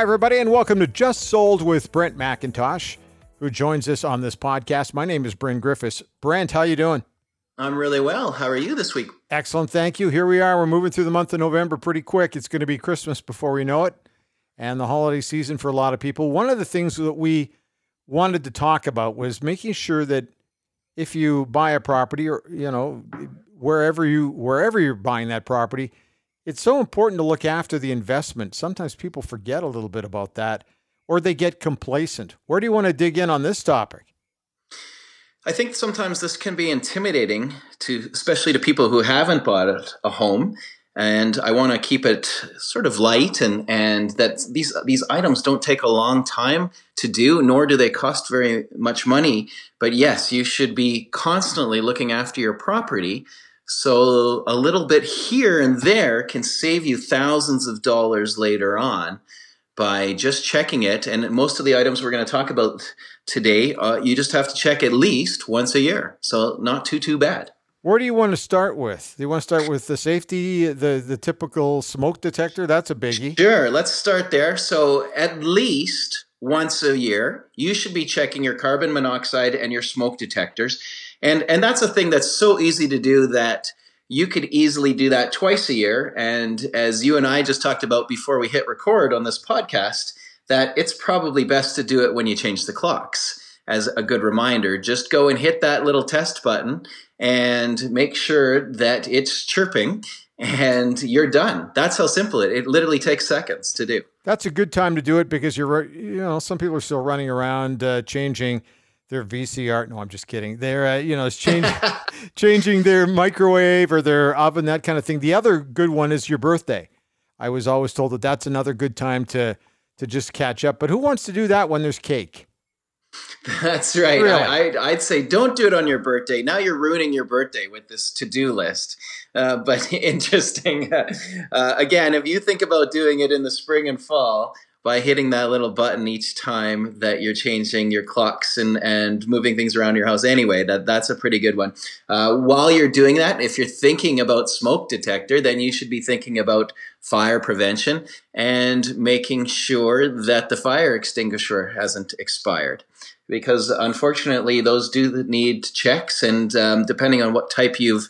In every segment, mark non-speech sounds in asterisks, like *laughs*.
Hi, everybody, and welcome to Just Sold with Brent McIntosh, who joins us on this podcast. My name is Bryn Griffiths. Brent, how you doing? I'm really well. How are you this week? Excellent, thank you. Here we are. We're moving through the month of November pretty quick. It's going to be Christmas before we know it, and the holiday season for a lot of people. One of the things that we wanted to talk about was making sure that if you buy a property or you know wherever you wherever you're buying that property it's so important to look after the investment. Sometimes people forget a little bit about that or they get complacent. Where do you want to dig in on this topic? I think sometimes this can be intimidating to especially to people who haven't bought a home and I want to keep it sort of light and and that these these items don't take a long time to do nor do they cost very much money but yes you should be constantly looking after your property so a little bit here and there can save you thousands of dollars later on by just checking it. And most of the items we're going to talk about today, uh, you just have to check at least once a year. So not too too bad. Where do you want to start with? Do you want to start with the safety, the the typical smoke detector? That's a biggie. Sure, let's start there. So at least once a year, you should be checking your carbon monoxide and your smoke detectors. And and that's a thing that's so easy to do that you could easily do that twice a year. And as you and I just talked about before we hit record on this podcast, that it's probably best to do it when you change the clocks as a good reminder. Just go and hit that little test button and make sure that it's chirping and you're done. That's how simple it. It literally takes seconds to do. That's a good time to do it because you're you know some people are still running around uh, changing their VCR. No, I'm just kidding. They're uh, you know it's changing *laughs* changing their microwave or their oven that kind of thing. The other good one is your birthday. I was always told that that's another good time to to just catch up. But who wants to do that when there's cake? *laughs* That's right. Really? I, would say don't do it on your birthday. Now you're ruining your birthday with this to do list. Uh, *laughs* but interesting. Uh, again, if you think about doing it in the spring and fall, by hitting that little button each time that you're changing your clocks and, and moving things around your house anyway that that's a pretty good one. Uh, while you're doing that if you're thinking about smoke detector then you should be thinking about fire prevention and making sure that the fire extinguisher hasn't expired. Because unfortunately those do need checks and um, depending on what type you've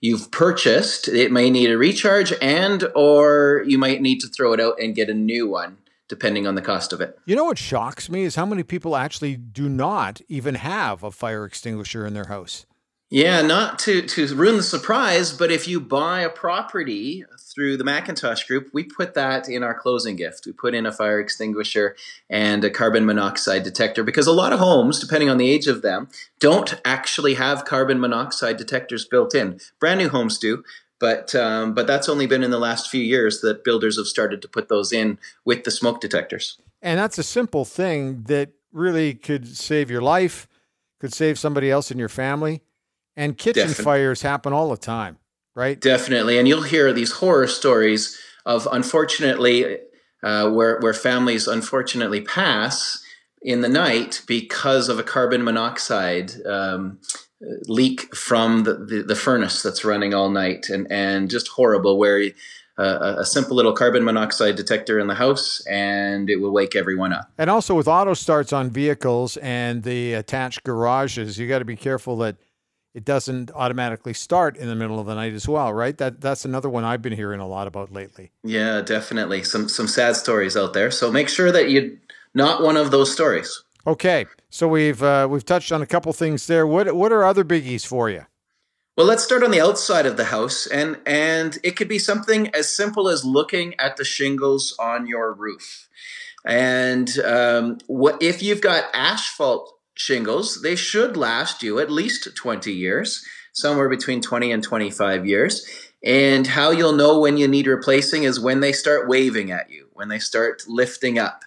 you've purchased it may need a recharge and or you might need to throw it out and get a new one depending on the cost of it. You know what shocks me is how many people actually do not even have a fire extinguisher in their house. Yeah, not to to ruin the surprise, but if you buy a property through the McIntosh Group, we put that in our closing gift. We put in a fire extinguisher and a carbon monoxide detector because a lot of homes, depending on the age of them, don't actually have carbon monoxide detectors built in. Brand new homes do, but um, but that's only been in the last few years that builders have started to put those in with the smoke detectors. And that's a simple thing that really could save your life, could save somebody else in your family. And kitchen fires happen all the time, right? Definitely. And you'll hear these horror stories of unfortunately uh, where where families unfortunately pass in the night because of a carbon monoxide um, leak from the, the, the, furnace that's running all night and, and just horrible where uh, a simple little carbon monoxide detector in the house and it will wake everyone up. And also with auto starts on vehicles and the attached garages, you got to be careful that it doesn't automatically start in the middle of the night as well, right? That that's another one I've been hearing a lot about lately. Yeah, definitely. Some some sad stories out there. So make sure that you're not one of those stories. Okay, so we've uh, we've touched on a couple things there. What what are other biggies for you? Well, let's start on the outside of the house, and and it could be something as simple as looking at the shingles on your roof. And um, what if you've got asphalt shingles? They should last you at least twenty years, somewhere between twenty and twenty five years. And how you'll know when you need replacing is when they start waving at you, when they start lifting up.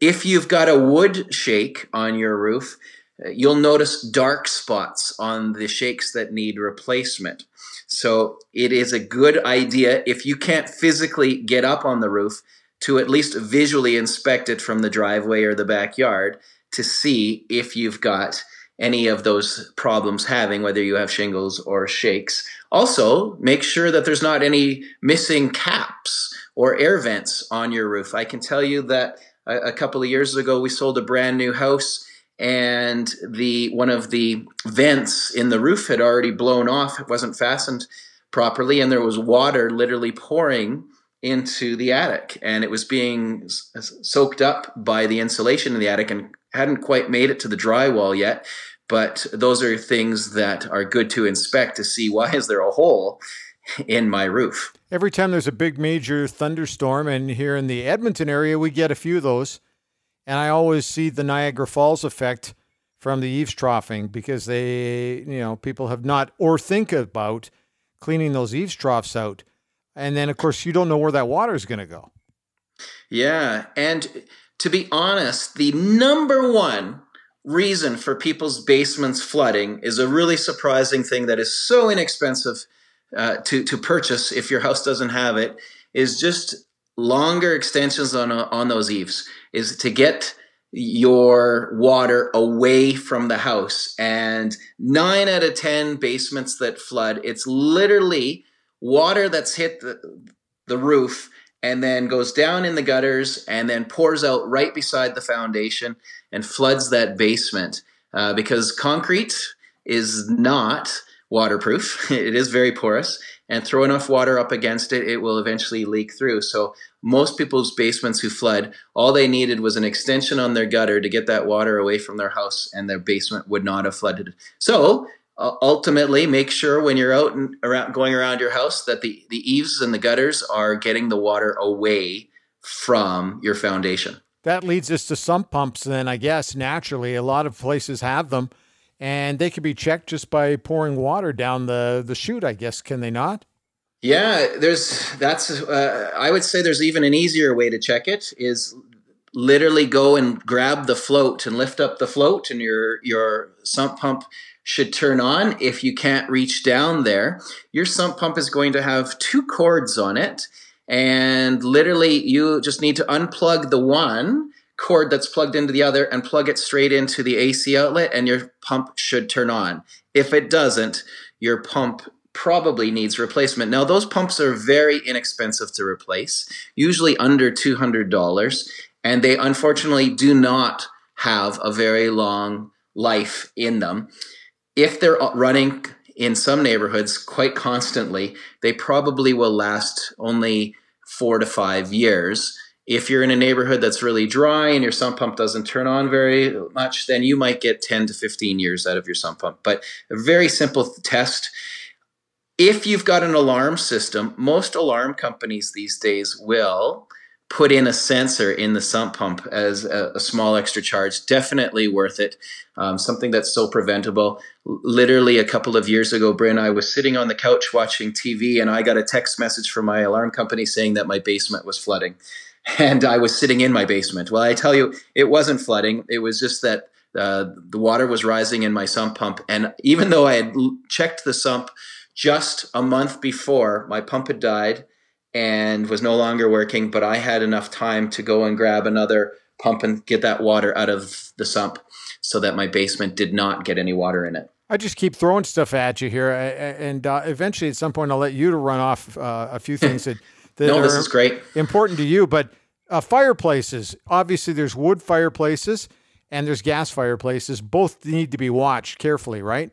If you've got a wood shake on your roof, uh, you'll notice dark spots on the shakes that need replacement. So it is a good idea if you can't physically get up on the roof to at least visually inspect it from the driveway or the backyard to see if you've got any of those problems having, whether you have shingles or shakes. Also, make sure that there's not any missing caps or air vents on your roof. I can tell you that a, a couple of years ago we sold a brand new house and the one of the vents in the roof had already blown off. It wasn't fastened properly, and there was water literally pouring into the attic, and it was being soaked up by the insulation in the attic and hadn't quite made it to the drywall yet. But those are things that are good to inspect to see why is there a hole in my roof. Every time there's a big major thunderstorm, and here in the Edmonton area, we get a few of those and I always see the Niagara Falls effect from the eaves troughing because they, you know, people have not or think about cleaning those eaves troughs out. And then, of course, you don't know where that water is going to go. Yeah. And to be honest, the number one reason for people's basements flooding is a really surprising thing that is so inexpensive uh, to, to purchase if your house doesn't have it is just longer extensions on, on those eaves is to get your water away from the house. And nine out of 10 basements that flood, it's literally water that's hit the, the roof and then goes down in the gutters and then pours out right beside the foundation and floods that basement. Uh, because concrete is not waterproof, *laughs* it is very porous and throw enough water up against it, it will eventually leak through. So most people's basements who flood, all they needed was an extension on their gutter to get that water away from their house, and their basement would not have flooded. So uh, ultimately, make sure when you're out and around, going around your house that the, the eaves and the gutters are getting the water away from your foundation. That leads us to sump pumps, then I guess naturally a lot of places have them and they can be checked just by pouring water down the the chute. I guess can they not? Yeah, there's that's. Uh, I would say there's even an easier way to check it is literally go and grab the float and lift up the float, and your your sump pump should turn on. If you can't reach down there, your sump pump is going to have two cords on it, and literally you just need to unplug the one cord that's plugged into the other and plug it straight into the AC outlet, and your pump should turn on. If it doesn't, your pump probably needs replacement. Now, those pumps are very inexpensive to replace, usually under $200, and they unfortunately do not have a very long life in them. If they're running in some neighborhoods quite constantly, they probably will last only four to five years. If you're in a neighborhood that's really dry and your sump pump doesn't turn on very much, then you might get 10 to 15 years out of your sump pump. But a very simple test. If you've got an alarm system, most alarm companies these days will put in a sensor in the sump pump as a, a small extra charge. Definitely worth it. Um, something that's so preventable. Literally a couple of years ago, Bryn, I was sitting on the couch watching TV and I got a text message from my alarm company saying that my basement was flooding *laughs* and I was sitting in my basement. Well, I tell you, it wasn't flooding. It was just that uh, the water was rising in my sump pump. And even though I had checked the sump just a month before, my pump had died and was no longer working, but I had enough time to go and grab another pump and get that water out of the sump so that my basement did not get any water in it. I just keep throwing stuff at you here, and uh, eventually, at some point, I'll let you to run off uh, a few *laughs* things that that no, this is great. important to you. But uh, fireplaces, obviously, there's wood fireplaces and there's gas fireplaces. Both need to be watched carefully, right?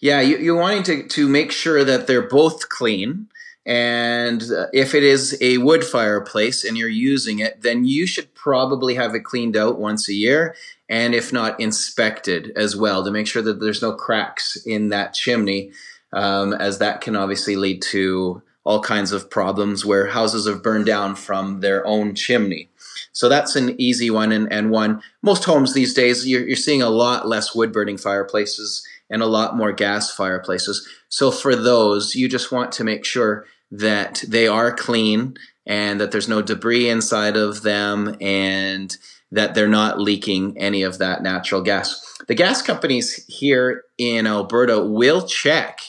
Yeah, you, are wanting to, to make sure that they're both clean. And uh, if it is a wood fireplace and you're using it, then you should probably have it cleaned out once a year. And if not, inspected as well to make sure that there's no cracks in that chimney, um, as that can obviously lead to all kinds of problems where houses have burned down from their own chimney. So that's an easy one and, and one. Most homes these days, you're, you're seeing a lot less wood burning fireplaces and a lot more gas fireplaces. So for those, you just want to make sure that they are clean and that there's no debris inside of them and that they're not leaking any of that natural gas. The gas companies here in Alberta will check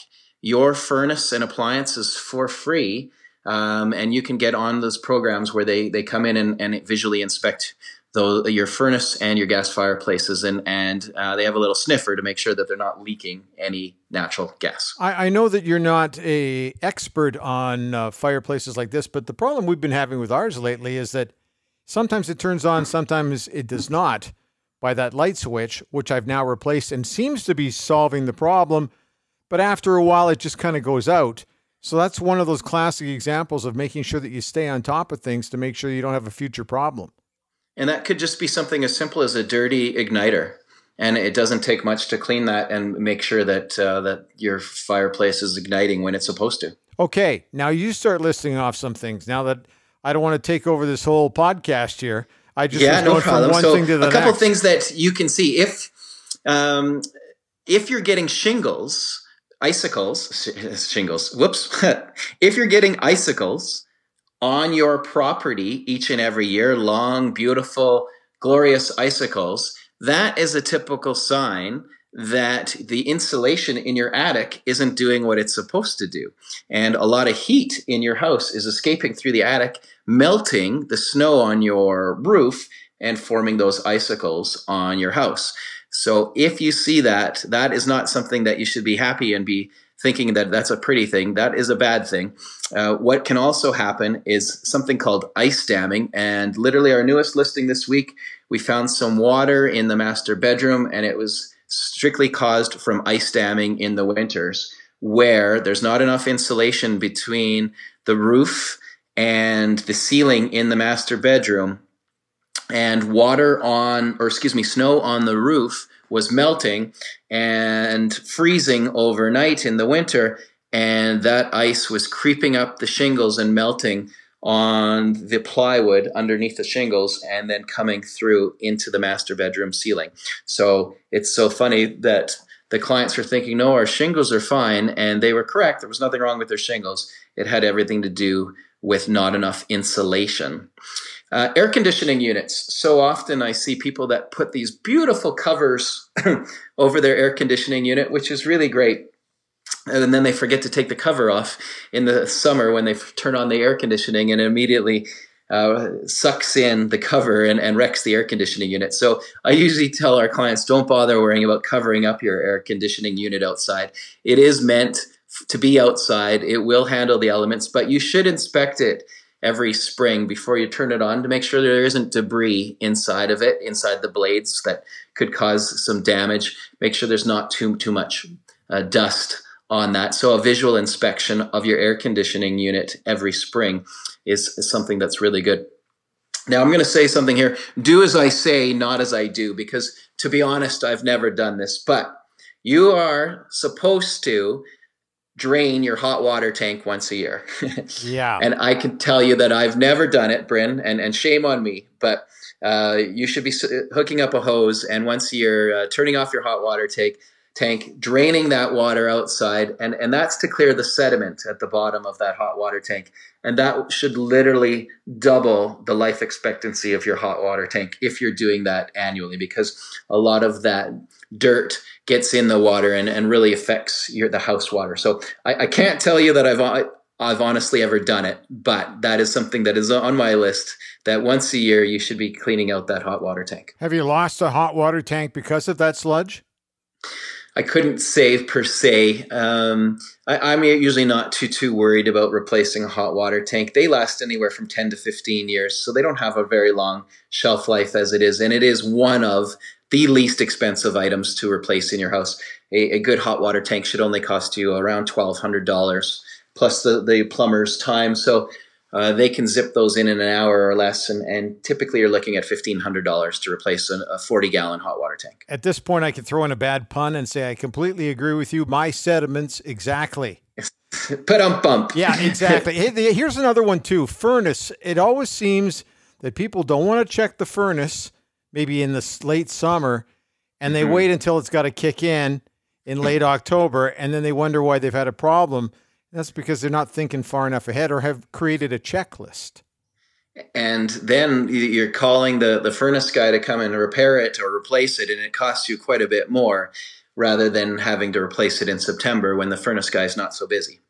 your furnace and appliances for free. Um, and you can get on those programs where they, they come in and, and visually inspect though your furnace and your gas fireplaces, and and uh, they have a little sniffer to make sure that they're not leaking any natural gas. I, I know that you're not a expert on uh, fireplaces like this, but the problem we've been having with ours lately is that sometimes it turns on, sometimes it does not by that light switch, which I've now replaced and seems to be solving the problem. But after a while, it just kind of goes out. So that's one of those classic examples of making sure that you stay on top of things to make sure you don't have a future problem. And that could just be something as simple as a dirty igniter. And it doesn't take much to clean that and make sure that uh, that your fireplace is igniting when it's supposed to. Okay, now you start listing off some things. Now that I don't want to take over this whole podcast here, I just yeah, no problem. so a couple next. things that you can see if um, if you're getting shingles, icicles, shingles. Whoops! *laughs* if you're getting icicles on your property each and every year, long, beautiful, glorious icicles, that is a typical sign that the insulation in your attic isn't doing what it's supposed to do. And a lot of heat in your house is escaping through the attic, melting the snow on your roof and forming those icicles on your house. So if you see that, that is not something that you should be happy and be thinking that that's a pretty thing. That is a bad thing. Uh, what can also happen is something called ice damming. And literally, our newest listing this week, we found some water in the master bedroom, and it was strictly caused from ice damming in the winters, where there's not enough insulation between the roof and the ceiling in the master bedroom. And water on, or excuse me, snow on the roof was melting and freezing overnight in the winter. And that ice was creeping up the shingles and melting on the plywood underneath the shingles and then coming through into the master bedroom ceiling. So it's so funny that the clients were thinking, no, our shingles are fine. And they were correct. There was nothing wrong with their shingles. It had everything to do with not enough insulation. Uh, air conditioning units. So often I see people that put these beautiful covers *clears throat* over their air conditioning unit, which is really great. And then they forget to take the cover off in the summer when they turn on the air conditioning and immediately uh, sucks in the cover and, and wrecks the air conditioning unit. So I usually tell our clients don't bother worrying about covering up your air conditioning unit outside. It is meant to be outside, it will handle the elements, but you should inspect it every spring before you turn it on to make sure there isn't debris inside of it, inside the blades that could cause some damage. Make sure there's not too too much uh, dust on that. So a visual inspection of your air conditioning unit every spring is, is something that's really good. Now I'm going to say something here. Do as I say, not as I do, because to be honest, I've never done this, but you are supposed to drain your hot water tank once a year. *laughs* yeah. And I can tell you that I've never done it, Bryn, and, and shame on me, but uh, you should be hooking up a hose and once a year uh, turning off your hot water tank, tank, draining that water outside, and, and that's to clear the sediment at the bottom of that hot water tank. And that should literally double the life expectancy of your hot water tank if you're doing that annually, because a lot of that dirt gets in the water and, and really affects your the house water. So I, I can't tell you that I've I've honestly ever done it, but that is something that is on my list that once a year you should be cleaning out that hot water tank. Have you lost a hot water tank because of that sludge? I couldn't say per se. Um, I, am usually not too too worried about replacing a hot water tank. They last anywhere from 10 to 15 years, so they don't have a very long shelf life as it is, and it is one of the least expensive items to replace in your house. A, a good hot water tank should only cost you around twelve hundred dollars plus the the plumber's time. So uh, they can zip those in in an hour or less, and, and typically you're looking at fifteen hundred dollars to replace a, a forty gallon hot water tank. At this point, I can throw in a bad pun and say I completely agree with you. My sediments exactly. *laughs* Put on bump. Yeah, exactly. *laughs* Here's another one too. Furnace. It always seems that people don't want to check the furnace maybe in the late summer, and they mm-hmm. wait until it's got to kick in in *laughs* late October, and then they wonder why they've had a problem. That's because they're not thinking far enough ahead or have created a checklist. And then you're calling the, the furnace guy to come and repair it or replace it, and it costs you quite a bit more rather than having to replace it in September when the furnace guy is not so busy.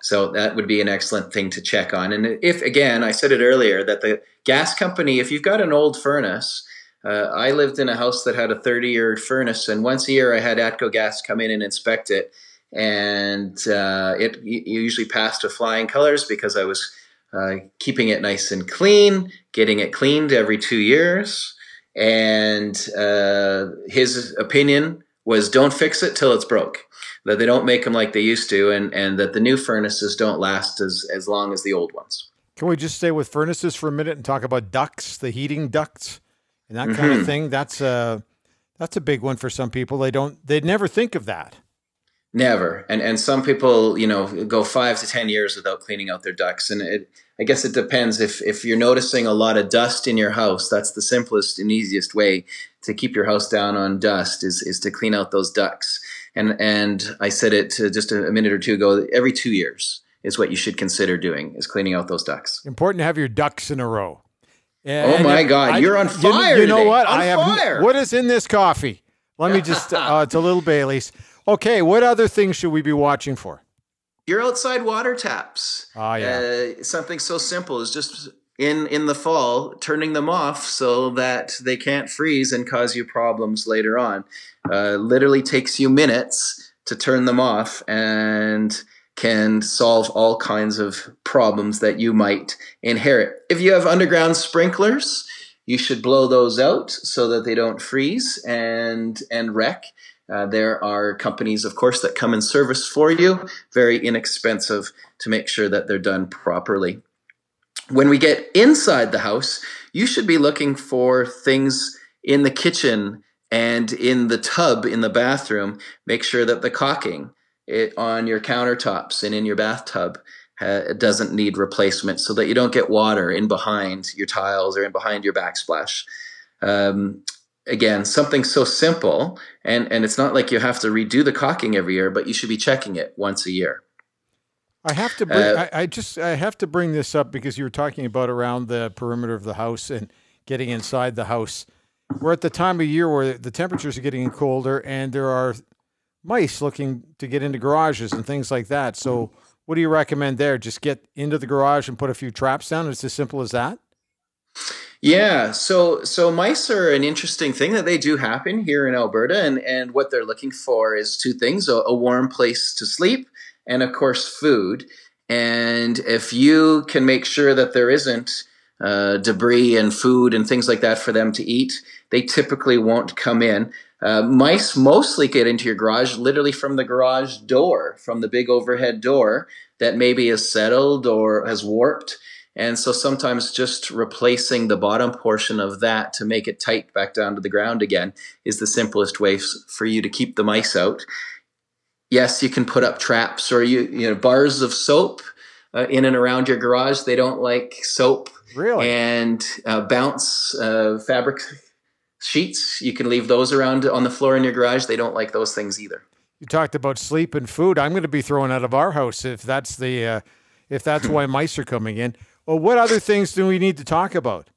So that would be an excellent thing to check on. And if, again, I said it earlier that the gas company, if you've got an old furnace, uh, I lived in a house that had a 30 year furnace, and once a year I had ATCO Gas come in and inspect it. And uh, it usually passed with flying colors because I was uh, keeping it nice and clean, getting it cleaned every two years. And uh, his opinion was don't fix it till it's broke that they don't make them like they used to, and and that the new furnaces don't last as as long as the old ones. Can we just stay with furnaces for a minute and talk about ducts, the heating ducts, and that mm-hmm. kind of thing? That's a that's a big one for some people. They don't they'd never think of that. Never, and and some people, you know, go five to ten years without cleaning out their ducts, and it. I guess it depends if if you're noticing a lot of dust in your house. That's the simplest and easiest way to keep your house down on dust is is to clean out those ducts and and I said it just a, minute or two ago. Every two years is what you should consider doing is cleaning out those ducts. Important to have your ducks in a row. And oh my God, I, you're on fire! You, you know today. what? On I have. Fire. What is in this coffee? Let me just. *laughs* Uh, it's a little Bailey's. Okay, what other things should we be watching for? Your outside water taps. Oh yeah. Uh, something so simple is just in in the fall turning them off so that they can't freeze and cause you problems later on uh, literally takes you minutes to turn them off and can solve all kinds of problems that you might inherit if you have underground sprinklers you should blow those out so that they don't freeze and and wreck uh, there are companies, of course, that come and service for you, very inexpensive to make sure that they're done properly when we get inside the house, you should be looking for things in the kitchen and in the tub in the bathroom. Make sure that the caulking it, on your countertops and in your bathtub doesn't need replacement so that you don't get water in behind your tiles or in behind your backsplash. Um, again, something so simple, and, and it's not like you have to redo the caulking every year, but you should be checking it once a year. I have to bring. Uh, I, I, just I have to bring this up because you were talking about around the perimeter of the house and getting inside the house. We're at the time of year where the temperatures are getting colder, and there are mice looking to get into garages and things like that. So, what do you recommend there? Just get into the garage and put a few traps down. It's as simple as that. Yeah, so so mice are an interesting thing that they do happen here in Alberta, and and what they're looking for is two things: a, a warm place to sleep and of course food. And if you can make sure that there isn't uh, debris and food and things like that for them to eat, they typically won't come in. Uh, mice mostly get into your garage literally from the garage door, from the big overhead door that maybe is settled or has warped. And so sometimes just replacing the bottom portion of that to make it tight back down to the ground again is the simplest way for you to keep the mice out yes, you can put up traps or you you know bars of soap uh, in and around your garage. They don't like soap. Really? And uh, bounce uh, fabric sheets. You can leave those around on the floor in your garage. They don't like those things either. You talked about sleep and food. I'm going to be thrown out of our house if that's the uh, if that's *clears throat* why mice are coming in. Well, what other things do we need to talk about?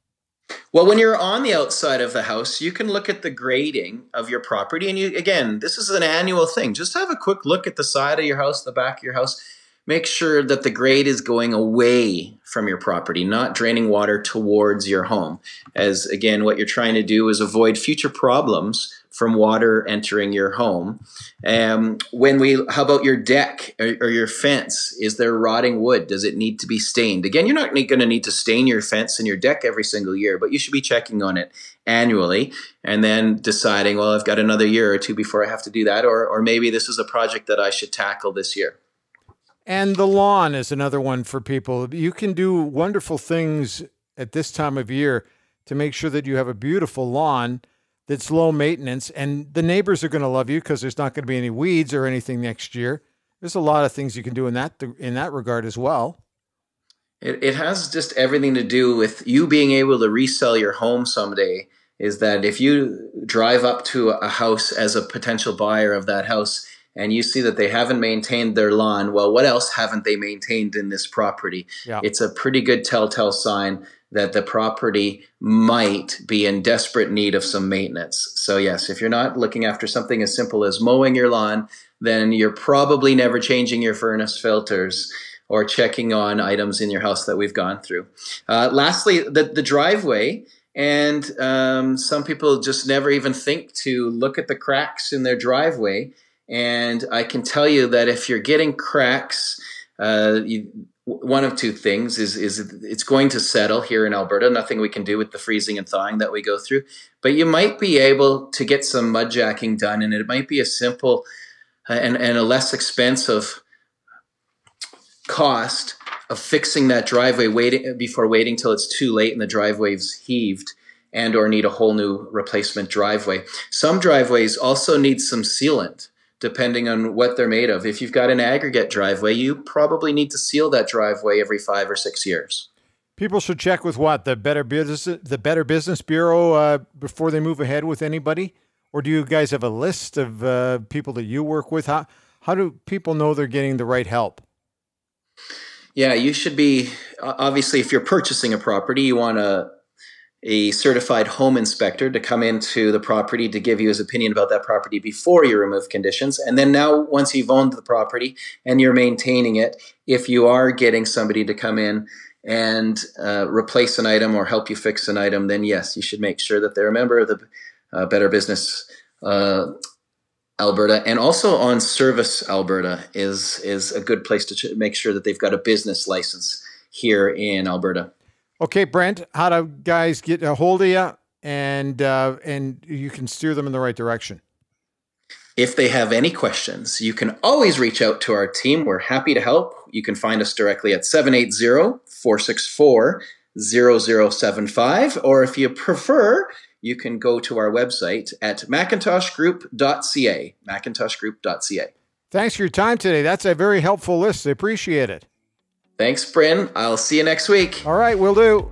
Well, when you're on the outside of the house, you can look at the grading of your property. And you, again, this is an annual thing. Just have a quick look at the side of your house, the back of your house. Make sure that the grade is going away from your property, not draining water towards your home. As again, what you're trying to do is avoid future problems from water entering your home. Um, when we, how about your deck or, or, your fence? Is there rotting wood? Does it need to be stained? Again, you're not going to need to stain your fence and your deck every single year, but you should be checking on it annually and then deciding, well, I've got another year or two before I have to do that, or or maybe this is a project that I should tackle this year. And the lawn is another one for people. You can do wonderful things at this time of year to make sure that you have a beautiful lawn that's low maintenance, and the neighbors are going to love you because there's not going to be any weeds or anything next year. There's a lot of things you can do in that in that regard as well. It, it has just everything to do with you being able to resell your home someday. Is that if you drive up to a house as a potential buyer of that house and you see that they haven't maintained their lawn, well, what else haven't they maintained in this property? Yeah. It's a pretty good telltale sign that the property might be in desperate need of some maintenance. So, yes, if you're not looking after something as simple as mowing your lawn, then you're probably never changing your furnace filters or checking on items in your house that we've gone through. Uh, lastly, the, the driveway. And um, some people just never even think to look at the cracks in their driveway. And I can tell you that if you're getting cracks, uh, you, one of two things is is it's going to settle here in Alberta. Nothing we can do with the freezing and thawing that we go through, but you might be able to get some mud jacking done, and it might be a simple uh, and and a less expensive cost of fixing that driveway waiting before waiting till it's too late and the driveway's heaved and or need a whole new replacement driveway. Some driveways also need some sealant depending on what they're made of. If you've got an aggregate driveway, you probably need to seal that driveway every 5 or 6 years. People should check with what the Better Business the Better Business Bureau uh, before they move ahead with anybody, or do you guys have a list of uh, people that you work with? How how do people know they're getting the right help? Yeah, you should be obviously if you're purchasing a property, you want a a certified home inspector to come into the property to give you his opinion about that property before you remove conditions. And then now once you've owned the property and you're maintaining it, if you are getting somebody to come in and uh, replace an item or help you fix an item, then yes, you should make sure that they're a member of the uh, Better Business uh, Alberta, and also on Service Alberta is is a good place to ch- make sure that they've got a business license here in Alberta. Okay, Brent, how do guys get a hold of you, and uh, and you can steer them in the right direction? If they have any questions, you can always reach out to our team. We're happy to help. You can find us directly at 780 464 0075, or if you prefer, you can go to our website at macintoshgroup.ca. Macintoshgroup.ca. Thanks for your time today. That's a very helpful list. I appreciate it. Thanks, Bryn. I'll see you next week. All right, we'll do.